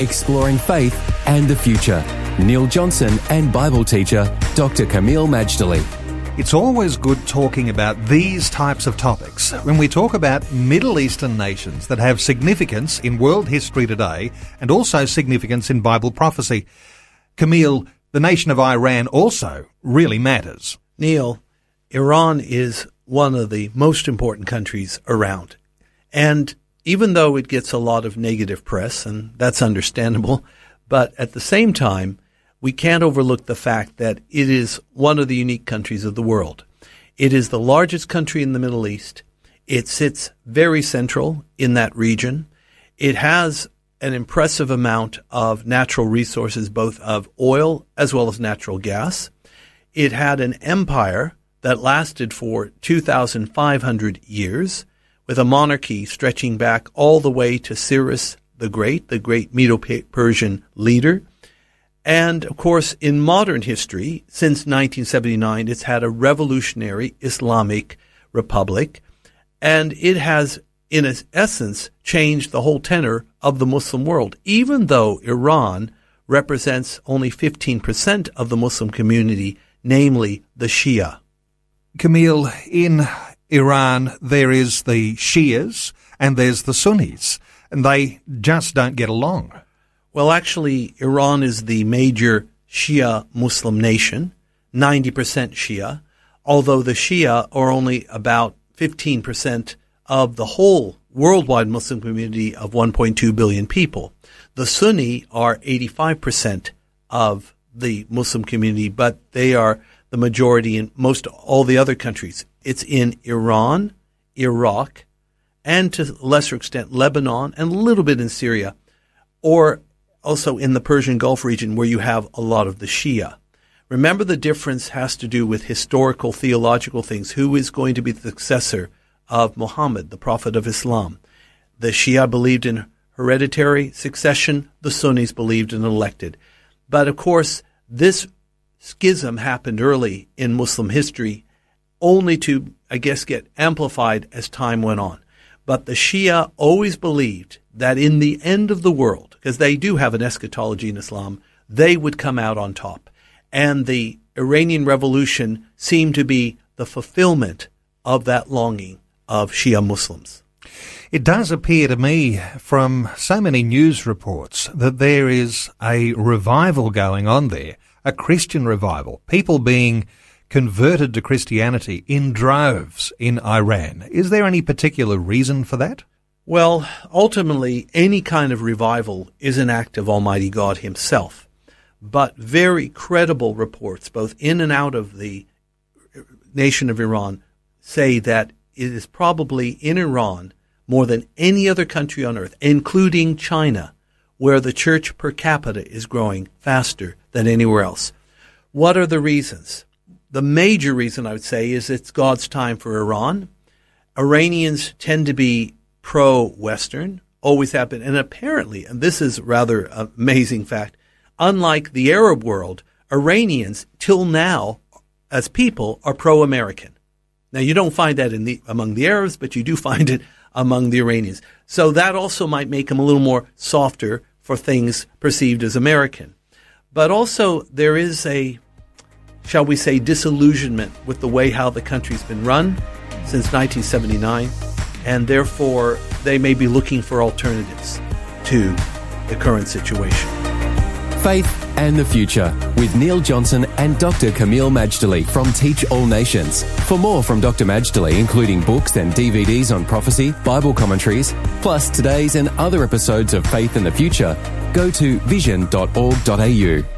Exploring faith and the future. Neil Johnson and Bible teacher Dr. Kameel Majdali. It's always good talking about these types of topics when we talk about Middle Eastern nations that have significance in world history today and also significance in Bible prophecy. Kameel, the nation of Iran also really matters. Neil, Iran is one of the most important countries around. And even though it gets a lot of negative press, and that's understandable, but at the same time, we can't overlook the fact that it is one of the unique countries of the world. It is the largest country in the Middle East. It sits very central in that region. It has an impressive amount of natural resources, both of oil as well as natural gas. It had an empire that lasted for 2,500 years with a monarchy stretching back all the way to Cyrus the Great, the great Medo-Persian leader. And of course, in modern history, since 1979, it's had a revolutionary Islamic republic, and it has, in its essence, changed the whole tenor of the Muslim world, even though Iran represents only 15% of the Muslim community, namely the Shia. Kameel, in Iran, there is the Shias and there's the Sunnis, and they just don't get along. Well, actually, Iran is the major Shia Muslim nation, 90% Shia, although the Shia are only about 15% of the whole worldwide Muslim community of 1.2 billion people. The Sunni are 85% of the Muslim community, but they are the majority in most all the other countries. It's in Iran, Iraq, and to a lesser extent Lebanon and a little bit in Syria, or also in the Persian Gulf region where you have a lot of the Shia. Remember the difference has to do with historical theological things. Who is going to be the successor of Muhammad, the prophet of Islam? The Shia believed in hereditary succession, the Sunnis believed in elected. But of course, this schism happened early in Muslim history, only to, I guess, get amplified as time went on. But the Shia always believed that in the end of the world, because they do have an eschatology in Islam, they would come out on top. And the Iranian Revolution seemed to be the fulfillment of that longing of Shia Muslims. It does appear to me from so many news reports that there is a revival going on there a Christian revival, people being converted to Christianity in droves in Iran. Is there any particular reason for that? Well, ultimately, any kind of revival is an act of Almighty God Himself. But very credible reports, both in and out of the nation of Iran, say that it is probably in Iran more than any other country on earth, including China, where the church per capita is growing faster than anywhere else. What are the reasons? The major reason I would say is it's God's time for Iran. Iranians tend to be pro Western, always have been. And apparently, and this is rather amazing fact, unlike the Arab world, Iranians till now, as people, are pro American. Now, you don't find that in the, among the Arabs, but you do find it among the Iranians. So that also might make them a little more softer for things perceived as American. But also, there is a, shall we say, disillusionment with the way how the country's been run since 1979, and therefore they may be looking for alternatives to the current situation. Faith and the Future with Neil Johnson and Dr. Kameel Majdali from Teach All Nations. For more from Dr. Majdali, including books and DVDs on prophecy, Bible commentaries, plus today's and other episodes of Faith and the Future, go to vision.org.au.